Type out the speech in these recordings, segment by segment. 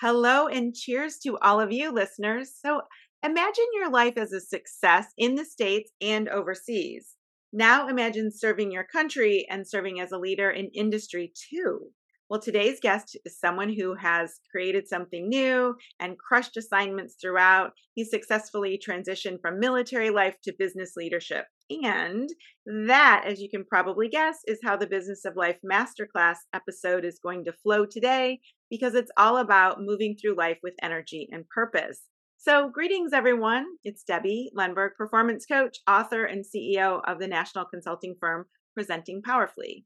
Hello and cheers to all of you listeners. So, imagine your life as a success in the States and overseas. Now, imagine serving your country and serving as a leader in industry too. Well, today's guest is someone who has created something new and crushed assignments throughout. He successfully transitioned from military life to business leadership. And that, as you can probably guess, is how the Business of Life Masterclass episode is going to flow today because it's all about moving through life with energy and purpose. So, greetings, everyone. It's Debbie Lundberg, performance coach, author, and CEO of the national consulting firm Presenting Powerfully.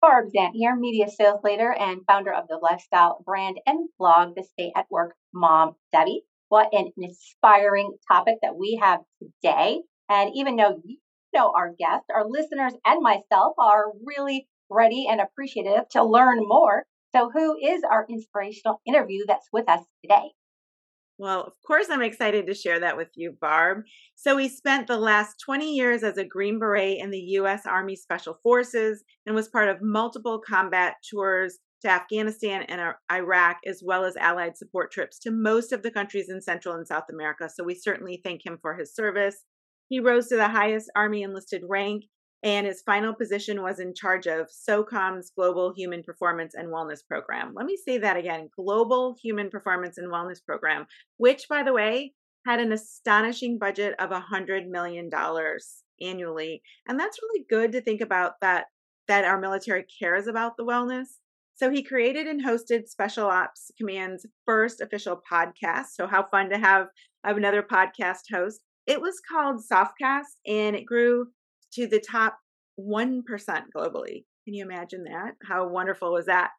Barb here, media sales leader and founder of the lifestyle brand and blog, The Stay at Work Mom Debbie. What an inspiring topic that we have today. And even though you know our guests, our listeners and myself are really ready and appreciative to learn more. So, who is our inspirational interview that's with us today? Well, of course, I'm excited to share that with you, Barb. So, he spent the last 20 years as a Green Beret in the U.S. Army Special Forces and was part of multiple combat tours to Afghanistan and Iraq, as well as allied support trips to most of the countries in Central and South America. So, we certainly thank him for his service. He rose to the highest Army enlisted rank, and his final position was in charge of SOCOM's Global Human Performance and Wellness Program. Let me say that again Global Human Performance and Wellness Program, which, by the way, had an astonishing budget of $100 million annually. And that's really good to think about that that our military cares about the wellness. So he created and hosted Special Ops Command's first official podcast. So how fun to have another podcast host. It was called SOFcast and it grew to the top 1% globally. Can you imagine that? How wonderful was that?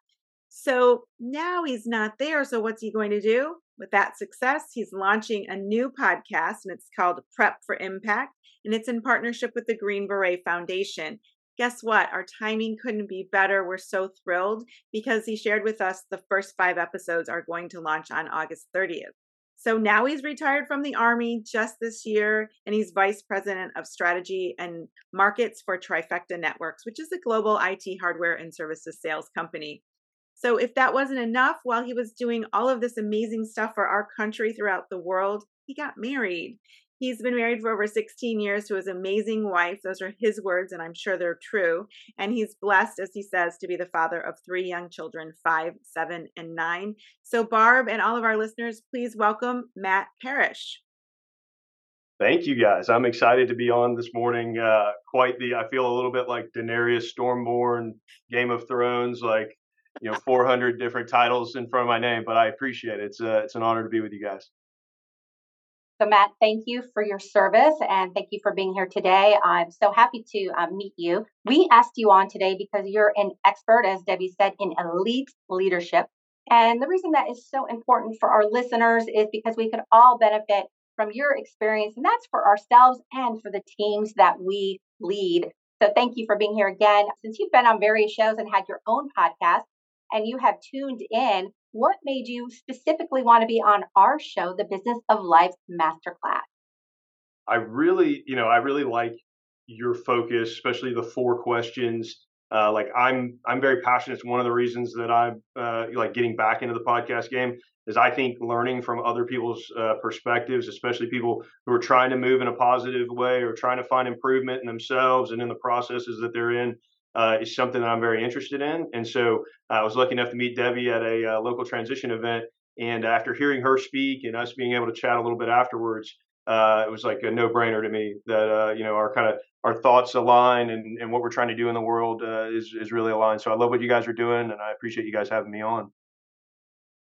So now he's not there. So what's he going to do? With that success, he's launching a new podcast and it's called Prep for Impact and it's in partnership with the Green Beret Foundation. Guess what? Our timing couldn't be better. We're so thrilled because he shared with us the first five episodes are going to launch on August 30th. So now he's retired from the Army just this year, and he's vice president of strategy and markets for Trifecta Networks, which is a global IT hardware and services sales company. So, if that wasn't enough, while he was doing all of this amazing stuff for our country throughout the world, he got married. He's been married for over 16 years to his amazing wife. Those are his words, and I'm sure they're true. And he's blessed, as he says, to be the father of three young children five, seven, and nine. So, Barb and all of our listeners, please welcome Matt Parrish. Thank you, guys. I'm excited to be on this morning. Uh, quite the, I feel a little bit like Daenerys Stormborn, Game of Thrones, like you know, 400 different titles in front of my name. But I appreciate it. It's a, uh, it's an honor to be with you guys. So, Matt, thank you for your service and thank you for being here today. I'm so happy to uh, meet you. We asked you on today because you're an expert, as Debbie said, in elite leadership. And the reason that is so important for our listeners is because we could all benefit from your experience, and that's for ourselves and for the teams that we lead. So, thank you for being here again. Since you've been on various shows and had your own podcast, and you have tuned in, what made you specifically want to be on our show, the Business of Life Masterclass? I really, you know, I really like your focus, especially the four questions. Uh, like I'm, I'm very passionate. It's one of the reasons that I'm uh, like getting back into the podcast game is I think learning from other people's uh, perspectives, especially people who are trying to move in a positive way or trying to find improvement in themselves and in the processes that they're in, uh, is something that I'm very interested in. And so uh, I was lucky enough to meet Debbie at a uh, local transition event. And after hearing her speak and us being able to chat a little bit afterwards, uh, it was like a no-brainer to me that uh, you know our kind of our thoughts align and, and what we're trying to do in the world uh, is is really aligned. So I love what you guys are doing, and I appreciate you guys having me on.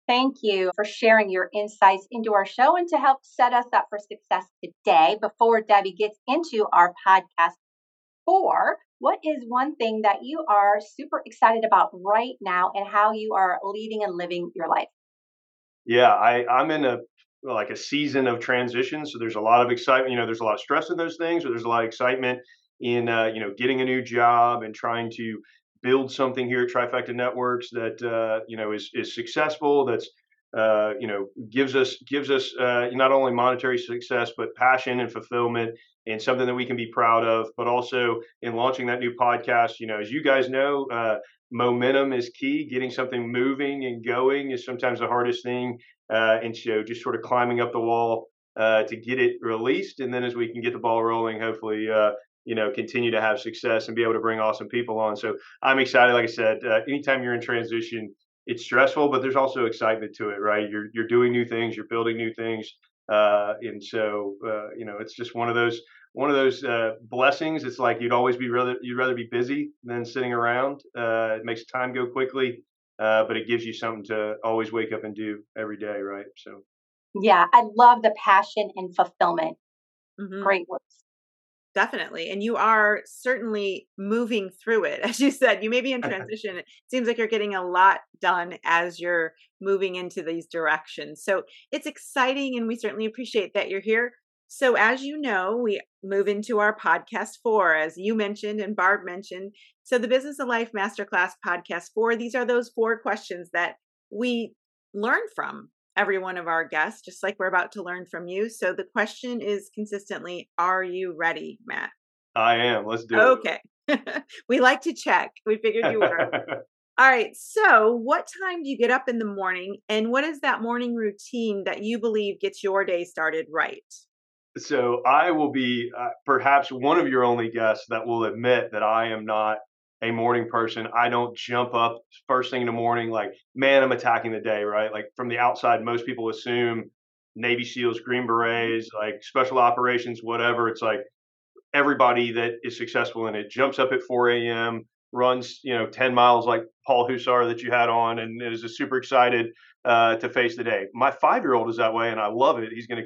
Thank you for sharing your insights into our show and to help set us up for success today. Before Debbie gets into our podcast four, what is one thing that you are super excited about right now and how you are leading and living your life? Yeah, I, I'm in a like a season of transition. So there's a lot of excitement. You know, there's a lot of stress in those things, but there's a lot of excitement in uh, you know getting a new job and trying to build something here at Trifecta Networks that uh, you know is is successful. That's uh, you know, gives us gives us uh, not only monetary success but passion and fulfillment and something that we can be proud of. But also in launching that new podcast, you know, as you guys know, uh, momentum is key. Getting something moving and going is sometimes the hardest thing, uh, and so just sort of climbing up the wall uh, to get it released, and then as we can get the ball rolling, hopefully. Uh, you know, continue to have success and be able to bring awesome people on. So I'm excited. Like I said, anytime you're in transition, it's stressful, but there's also excitement to it, right? You're you're doing new things, you're building new things, uh, and so uh, you know it's just one of those one of those uh, blessings. It's like you'd always be rather you'd rather be busy than sitting around. Uh, it makes time go quickly, uh, but it gives you something to always wake up and do every day, right? So yeah, I love the passion and fulfillment. Mm-hmm. Great words. Definitely. And you are certainly moving through it. As you said, you may be in transition. it seems like you're getting a lot done as you're moving into these directions. So it's exciting, and we certainly appreciate that you're here. So, as you know, we move into our podcast four, as you mentioned and Barb mentioned. So, the Business of Life Masterclass podcast four, these are those four questions that we learn from every one of our guests, just like we're about to learn from you. So the question is consistently, are you ready, Matt? I am. Let's do okay. it. Okay. we like to check. We figured you were. All right. So, what time do you get up in the morning? And what is that morning routine that you believe gets your day started right? So, I will be uh, perhaps one of your only guests that will admit that I am not a morning person. I don't jump up first thing in the morning like, man, I'm attacking the day, right? Like from the outside, most people assume Navy SEALs, Green Berets, like special operations, whatever. It's like everybody that is successful in it jumps up at 4 a.m., runs, you know, 10 miles like Paul Husar that you had on, and is super excited uh, to face the day. My five year old is that way, and I love it. He's gonna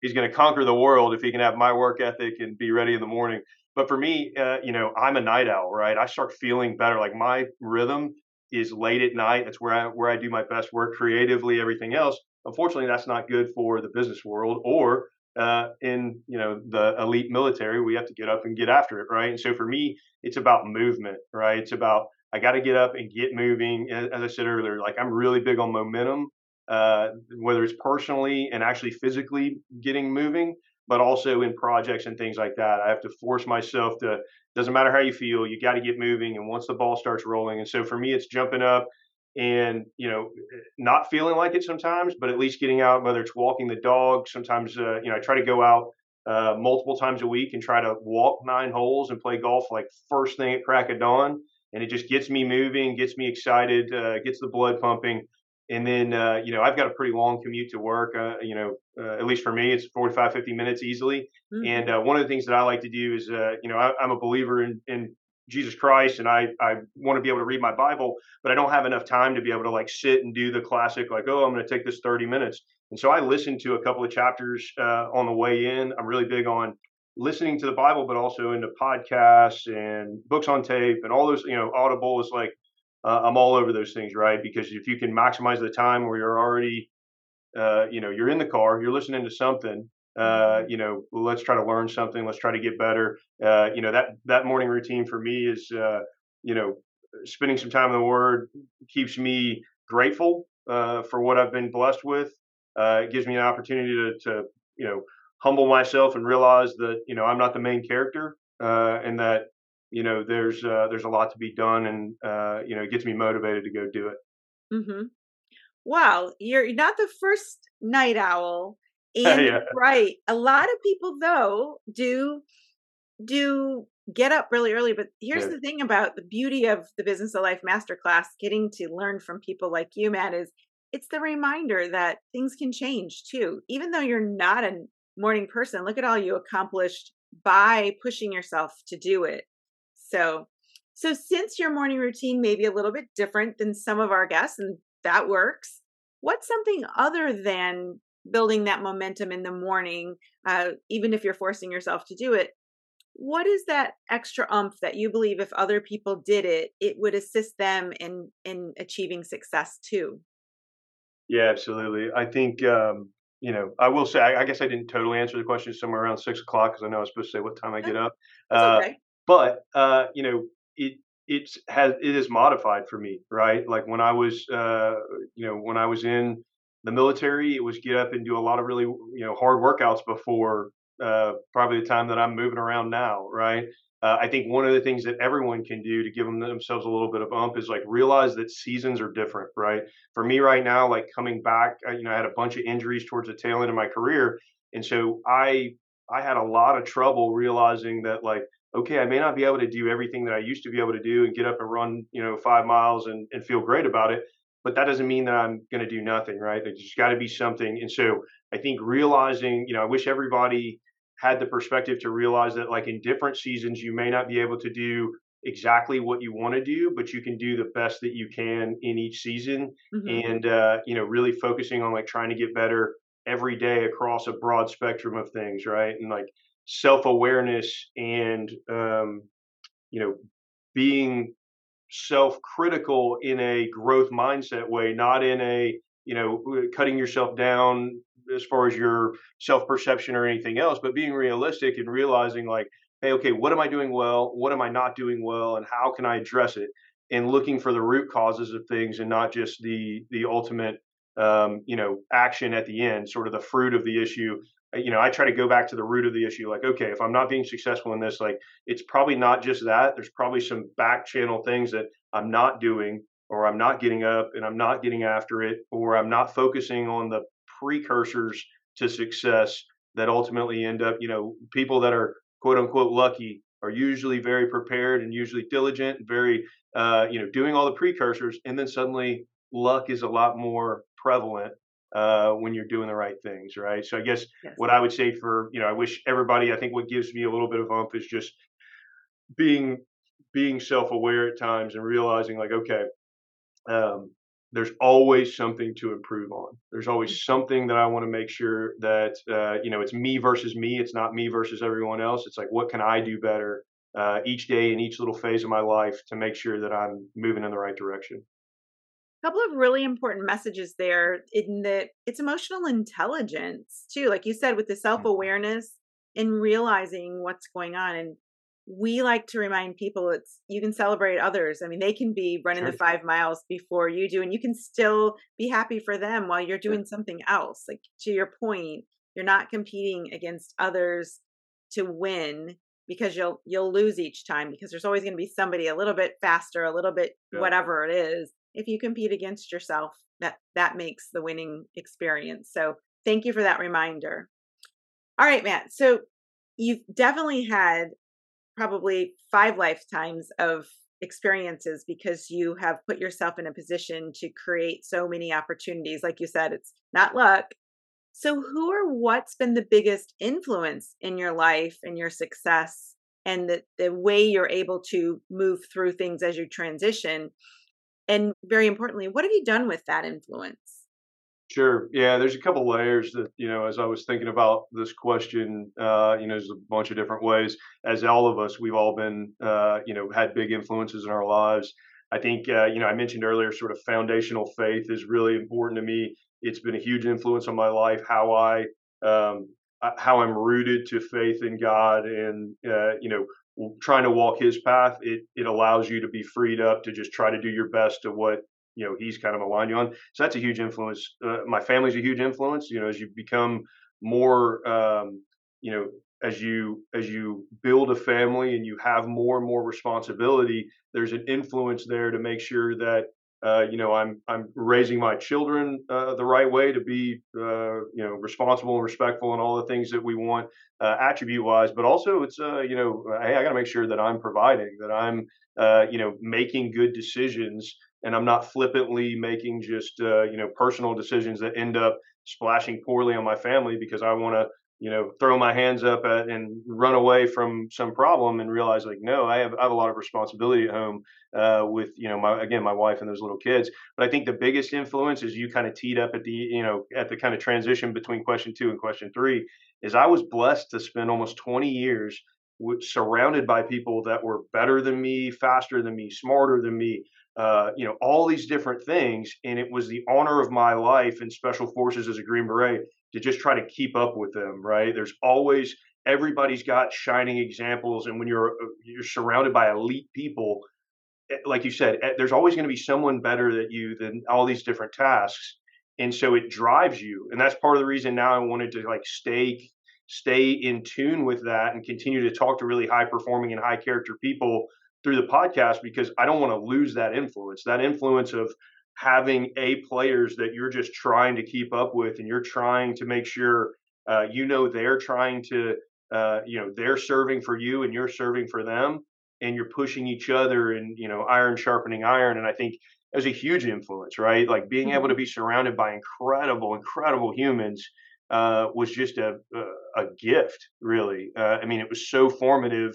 he's gonna conquer the world if he can have my work ethic and be ready in the morning. But for me, uh, you know, I'm a night owl, right? I start feeling better. Like my rhythm is late at night. That's where I where I do my best work creatively. Everything else, unfortunately, that's not good for the business world or uh, in you know the elite military. We have to get up and get after it, right? And so for me, it's about movement, right? It's about I got to get up and get moving. As, I said earlier, like I'm really big on momentum, uh, whether it's personally and actually physically getting moving but also in projects and things like that. I have to force myself to, doesn't matter how you feel, you got to get moving. And once the ball starts rolling, and so for me, it's jumping up and, you know, not feeling like it sometimes, but at least getting out, whether it's walking the dog. Sometimes, uh, you know, I try to go out uh, multiple times a week and try to walk nine holes and play golf like first thing at crack of dawn. And it just gets me moving, gets me excited, uh, gets the blood pumping and then uh, you know i've got a pretty long commute to work uh, you know uh, at least for me it's 45 50 minutes easily mm-hmm. and uh, one of the things that i like to do is uh, you know I, am a believer in, in jesus christ and i i want to be able to read my bible but i don't have enough time to be able to like sit and do the classic like oh i'm going to take this 30 minutes and so i listen to a couple of chapters uh, on the way in i'm really big on listening to the bible but also into podcasts and books on tape and all those you know audible is like uh, I'm all over those things, right? Because if you can maximize the time where you're already, uh, you know, you're in the car, you're listening to something, uh, mm-hmm. you know, let's try to learn something, let's try to get better. Uh, you know, that that morning routine for me is, uh, you know, spending some time in the Word keeps me grateful uh, for what I've been blessed with. it gives me an opportunity to, to, you know, humble myself and realize that you know I'm not the main character, and that you know there's uh, there's a lot to be done and uh, you know it gets me motivated to go do it mm-hmm. Wow you're not the first night owl and yeah. right a lot of people though do do get up really early but here's yeah. the thing about the beauty of the business of life masterclass getting to learn from people like you matt is it's the reminder that things can change too even though you're not a morning person look at all you accomplished by pushing yourself to do it so, so since your morning routine may be a little bit different than some of our guests, and that works, what's something other than building that momentum in the morning, uh, even if you're forcing yourself to do it? What is that extra umph that you believe if other people did it, it would assist them in in achieving success too? Yeah, absolutely. I think um, you know, I will say, I, I, guess I didn't totally answer the question somewhere around six o'clock because I know I was supposed to say what time I get up. Uh, okay but uh, you know it it's has it is modified for me right like when i was uh, you know when i was in the military, it was get up and do a lot of really you know hard workouts before uh, probably the time that I'm moving around now, right? Uh, I think one of the things that everyone can do to give them themselves a little bit of ump is like realize that seasons are different, right? For me right now, like coming back, I, you know, I had a bunch of injuries towards the tail end of my career, and so I I had a lot of trouble realizing that like okay, I may not be able to do everything that I used to be able to do and get up and run, you know, five miles and, and feel great about it. But that doesn't mean that I'm going to do nothing, right? There's got to be something. And so I think realizing, you know, I wish everybody had the perspective to realize that like in different seasons you may not be able to do exactly what you want to do but you can do the best that you can in each season mm-hmm. and uh, you know really focusing on like trying to get better every day across a broad spectrum of things right and like self-awareness and um, you know being self-critical in a growth mindset way not in a you know cutting yourself down as far as your self perception or anything else, but being realistic and realizing like, hey, okay, what am I doing well? What am I not doing well? And how can I address it? And looking for the root causes of things and not just the the ultimate um, you know action at the end, sort of the fruit of the issue. You know, I try to go back to the root of the issue. Like, okay, if I'm not being successful in this, like it's probably not just that. There's probably some back channel things that I'm not doing or I'm not getting up and I'm not getting after it, or I'm not focusing on the precursors to success that ultimately end up, you know, people that are quote unquote lucky are usually very prepared and usually diligent and very, uh, you know, doing all the precursors. And then suddenly luck is a lot more prevalent uh, when you're doing the right things, right? So I guess yes. what I would say for, you know, I wish everybody, I think what gives me a little bit of ump is just being being self-aware at times and realizing like, okay, um, there's always something to improve on. There's always mm. something that I want to make sure that uh, you know it's me versus me. It's not me versus everyone else. It's like what can I do better uh, each day in each little phase of my life to make sure that I'm moving in the right direction. Couple of really important messages there in that it's emotional intelligence too, like you said, with the mm. self awareness and realizing what's going on and we like to remind people it's you can celebrate others. I mean, they can be running sure. the five miles before you do, and you can still be happy for them while you're doing something else. Like to your point, you're not competing against others to win because you'll you'll lose each time because there's always going to be somebody a little bit faster, a little bit yeah. whatever it is. If you compete against yourself, that that makes the winning experience. So thank you for that reminder. All right, Matt. So you've definitely had probably five lifetimes of experiences because you have put yourself in a position to create so many opportunities. Like you said, it's not luck. So, who or what's been the biggest influence in your life and your success and the, the way you're able to move through things as you transition? And very importantly, what have you done with that influence? Sure. Yeah, there's a couple layers that you know. As I was thinking about this question, uh, you know, there's a bunch of different ways. As all of us, we've all been, uh, you know, had big influences in our lives. I think, uh, you know, I mentioned earlier, sort of foundational faith is really important to me. It's been a huge influence on my life. How I, um, uh, how I'm rooted to faith in God, and uh, you know, trying to walk His path. It it allows you to be freed up to just try to do your best to what you know he's kind of aligned you on. So that's a huge influence. Uh, my family's a huge influence. You know, as you become more, um, you know, as you as you build a family and you have more and more responsibility, there's an influence there to make sure that uh, you know I'm I'm raising my children uh, the right way to be uh, you know responsible and respectful and all the things that we want uh, attribute wise. But also it's uh, you know hey I got to make sure that I'm providing that I'm uh, you know making good decisions and I'm not flippantly making just you know personal decisions that end up splashing poorly on my family because I want to you know throw my hands up at, and run away from some problem and realize like no I have I have a lot of responsibility at home uh, with you know my again my wife and those little kids. But I think the biggest influence is you kind of teed up at the you know at the kind of transition between question two and question three is I was blessed to spend almost 20 years surrounded by people that were better than me, faster than me, smarter than me, uh, you know, all these different things. And it was the honor of my life in special forces as a Green Beret to just try to keep up with them, right? There's always, everybody's got shining examples. And when you're, uh, you're surrounded by elite people, eh, like you said, eh, there's always going to be someone better than you than all these different tasks. and so it drives you and that's part of the reason now i wanted to like stay stay in tune with that and continue to talk to really high performing and high character people through the podcast because i don't want to lose that influence. That influence of having a players that you're just trying to keep up with and you're trying to make sure uh, you know they're trying to uh, you know they're serving for you and you're serving for them and you're pushing each other and you know iron sharpening iron. And i think it was a huge influence right? Like being able to mm-hmm. be surrounded by incredible incredible humans uh, was just a, a, a gift really. Uh, i mean it was so formative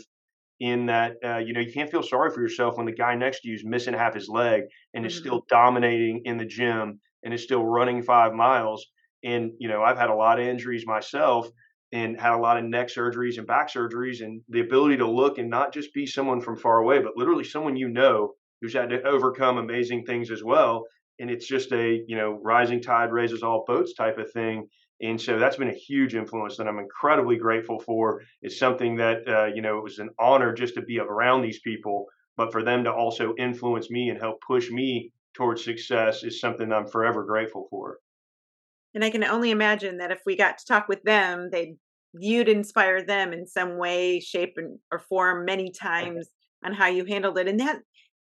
in that uh, you know you can't feel sorry for yourself when the guy next to you is missing half his leg and is mm-hmm. still dominating in the gym and is still running five miles. And you know i've had a lot of injuries myself and had a lot of neck surgeries and back surgeries and the ability to look and not just be someone from far away but literally someone you know who's had to overcome amazing things as well. And it's just a you know rising tide raises all boats type of thing and so that's been a huge influence that i'm incredibly grateful for it's something that uh, you know it was an honor just to be around these people but for them to also influence me and help push me towards success is something i'm forever grateful for and I can only imagine that if we got to talk with them, they you'd inspire them in some way, shape, and, or form many times on how you handled it. And that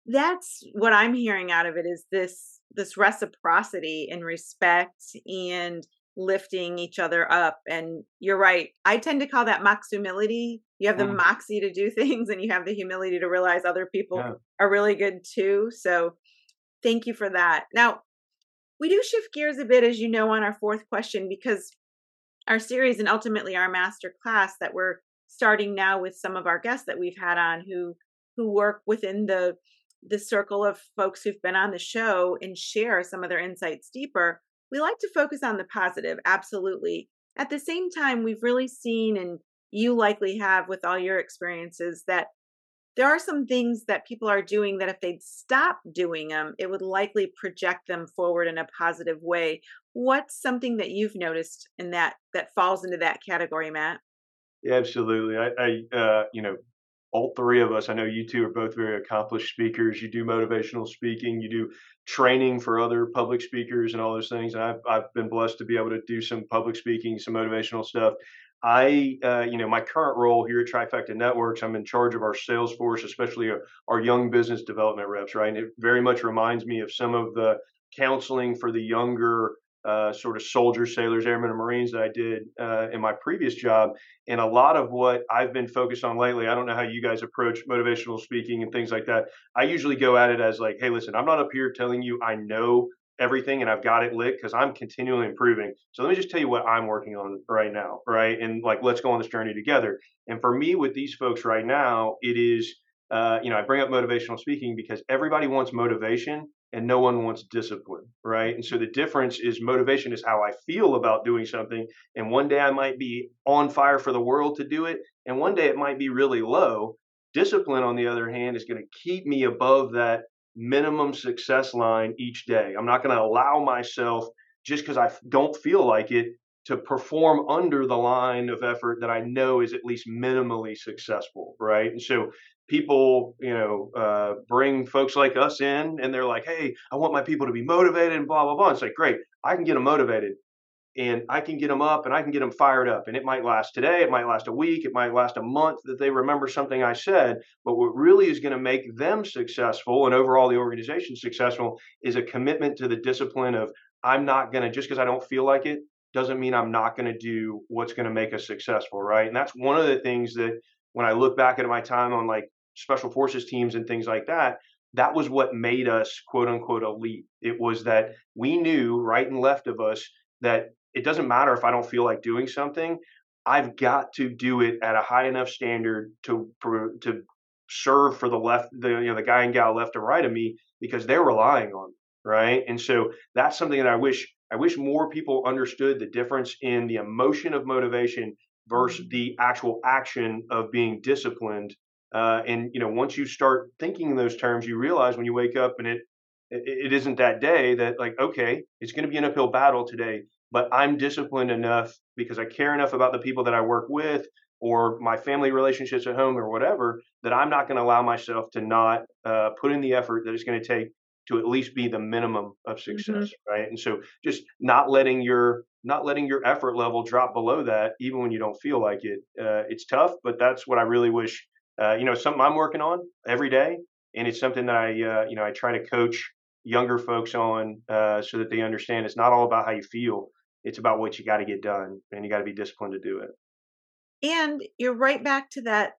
that's what I'm hearing out of it is this this reciprocity and respect and lifting each other up. And you're right. I tend to call that mox humility. You have the mm. moxie to do things and you have the humility to realize other people yeah. are really good too. So thank you for that. Now, we do shift gears a bit, as you know, on our fourth question, because our series and ultimately our master class that we're starting now with some of our guests that we've had on who who work within the the circle of folks who've been on the show and share some of their insights deeper we like to focus on the positive absolutely at the same time we've really seen and you likely have with all your experiences that there are some things that people are doing that if they'd stop doing them, it would likely project them forward in a positive way. What's something that you've noticed in that that falls into that category, Matt? Yeah, absolutely. I, I uh, you know, all three of us, I know you two are both very accomplished speakers. You do motivational speaking, you do training for other public speakers and all those things. And I've, I've been blessed to be able to do some public speaking, some motivational stuff. I, uh, you know, my current role here at Trifecta Networks, I'm in charge of our sales force, especially our, our young business development reps, right? And it very much reminds me of some of the counseling for the younger uh, sort of soldiers, sailors, airmen, and Marines that I did uh, in my previous job. And a lot of what I've been focused on lately, I don't know how you guys approach motivational speaking and things like that. I usually go at it as like, hey, listen, I'm not up here telling you I know everything and I've got it lit because I'm continually improving. So let me just tell you what I'm working on right now, right? And like, let's go on this journey together. And for me, with these folks right now, it is, uh, you know, I bring up motivational speaking because everybody wants motivation and no one wants discipline, right? And so the difference is motivation is how I feel about doing something. And one day I might be on fire for the world to do it, and one day it might be really low. Discipline, on the other hand, is going to keep me above that minimum success line each day. I'm not going to allow myself just because I don't feel like it to perform under the line of effort that I know is at least minimally successful, right? And so people, you know, uh, bring folks like us in and they're like, hey, I want my people to be motivated and blah, blah, blah. It's like, great, I can get them motivated and I can get them up and I can get them fired up. And it might last today, it might last a week, it might last a month that they remember something I said. But what really is going to make them successful and overall the organization successful is a commitment to the discipline of I'm not going to, just because I don't feel like it, doesn't mean I'm not going to do what's going to make us successful. Right. And that's one of the things that when I look back at my time on like special forces teams and things like that, that was what made us quote unquote elite. It was that we knew right and left of us that it doesn't matter if I don't feel like doing something. I've got to do it at a high enough standard to to serve for the left, the you know the guy and gal left and right of me because they're relying on me, right? And so that's something that I wish I wish more people understood the difference in the emotion of motivation versus mm-hmm. the actual action of being disciplined. Uh, and you know, once you start thinking in those terms, you realize when you wake up and it it isn't that day that like okay, it's going to be an uphill battle today but I'm disciplined enough because I care enough about the people that I work with or my family relationships at home or whatever that I'm not going to allow myself to not uh, put in the effort that it's going to take to at least be the minimum of success, mm-hmm. right? And so just not letting your not letting your effort level drop below that, even when you don't feel like it. Uh, it's tough, but that's what I really wish. Uh, you know, something I'm working on every day, and it's something that I, uh, you know, I try to coach younger folks on uh, so that they understand it's not all about how you feel. It's about what you got to get done, and you got to be disciplined to do it. And you're right back to that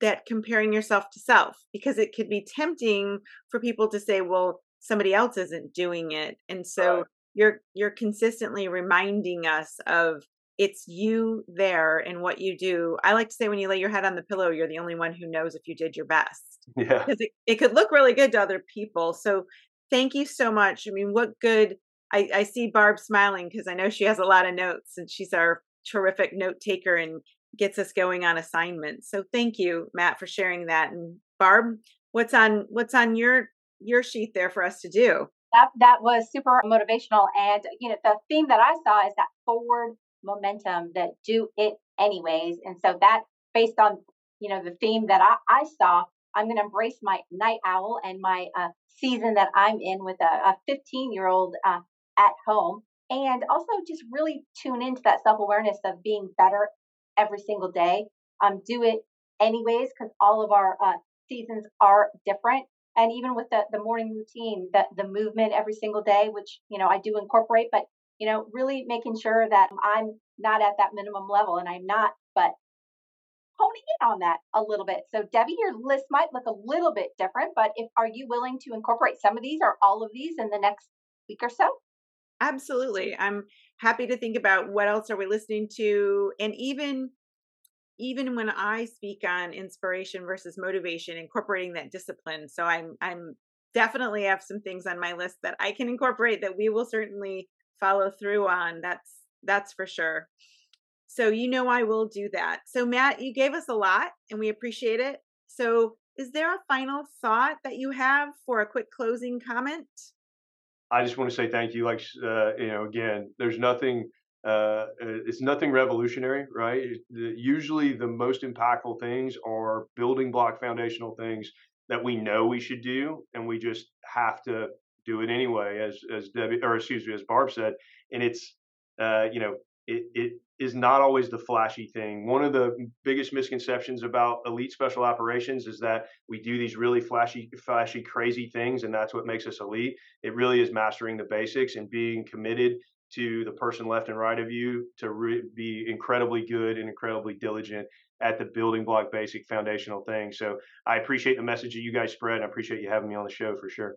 that comparing yourself to self because it could be tempting for people to say well somebody else isn't doing it. And so right. you're you're consistently reminding us of it's you there and what you do. I like to say when you lay your head on the pillow you're the only one who knows if you did your best. Yeah. Because it, it could look really good to other people. So thank you so much. I mean what good i, I see barb smiling because i know she has a lot of notes and she's our terrific note taker and gets us going on assignments. So thank you, Matt, for sharing that. And Barb, what's on what's on your your sheet there for us to do? That that was super motivational. And you know, the theme that I saw is that forward momentum that do it anyways. And so that based on you know the theme that I, I saw, I'm going to embrace my night owl and my uh, season that I'm in with a 15 year old uh, at home. And also just really tune into that self awareness of being better every single day. Um, do it anyways because all of our uh, seasons are different. And even with the, the morning routine, the, the movement every single day, which, you know, I do incorporate, but, you know, really making sure that I'm not at that minimum level and I'm not, but honing in on that a little bit. So Debbie, your list might look a little bit different, but if are you willing to incorporate some of these or all of these in the next week or so? Absolutely. I'm happy to think about what else are we listening to and even even when I speak on inspiration versus motivation, incorporating that discipline. So I'm I'm definitely have some things on my list that I can incorporate that we will certainly follow through on. That's that's for sure. So you know I will do that. So Matt, you gave us a lot and we appreciate it. So is there a final thought that you have for a quick closing comment? I just want to say thank you. Like, uh, you know, again, there's nothing, uh, it's nothing revolutionary, right? Usually the most impactful things are building block foundational things that we know we should do, and we just have to do it anyway, as, as Debbie, or excuse me, as Barb said. And it's, uh, you know, it, it is not always the flashy thing. One of the biggest misconceptions about elite special operations is that we do these really flashy, flashy, crazy things, and that's what makes us elite. It really is mastering the basics and being committed to the person left and right of you to re- be incredibly good and incredibly diligent at the building block basic foundational thing. So I appreciate the message that you guys spread. And I appreciate you having me on the show for sure.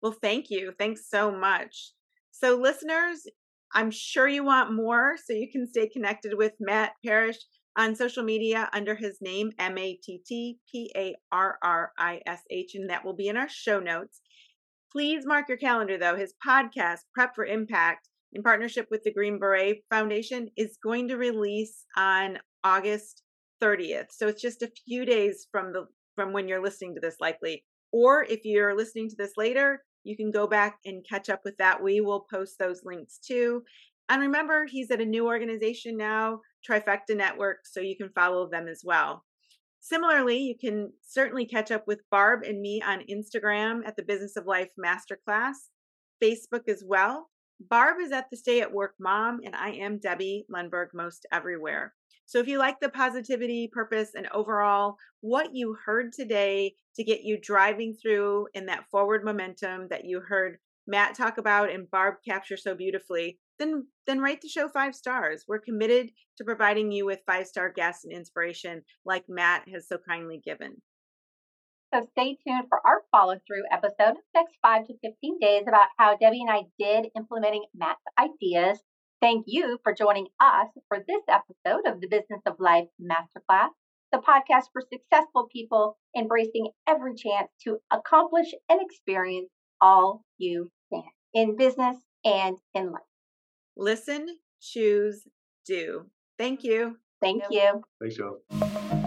Well, thank you. Thanks so much. So, listeners, I'm sure you want more, so you can stay connected with Matt Parrish on social media under his name, M A T T P A R R I S H, and that will be in our show notes. Please mark your calendar, though. His podcast, Prep for Impact, in partnership with the Green Beret Foundation, is going to release on August 30th. So it's just a few days from the from when you're listening to this, likely. Or if you're listening to this later, you can go back and catch up with that. We will post those links too. And remember, he's at a new organization now, Trifecta Network, so you can follow them as well. Similarly, you can certainly catch up with Barb and me on Instagram at the Business of Life Masterclass, Facebook as well. Barb is at the Stay at Work Mom, and I am Debbie Lundberg most everywhere. So if you like the positivity, purpose, and overall what you heard today to get you driving through in that forward momentum that you heard Matt talk about and Barb capture so beautifully, then then rate the show five stars. We're committed to providing you with five star guests and inspiration like Matt has so kindly given. So stay tuned for our follow through episode next five to 15 days about how Debbie and I did implementing Matt's ideas Thank you for joining us for this episode of the Business of Life Masterclass, the podcast for successful people embracing every chance to accomplish and experience all you can in business and in life. Listen, choose, do. Thank you. Thank you. Thanks, y'all.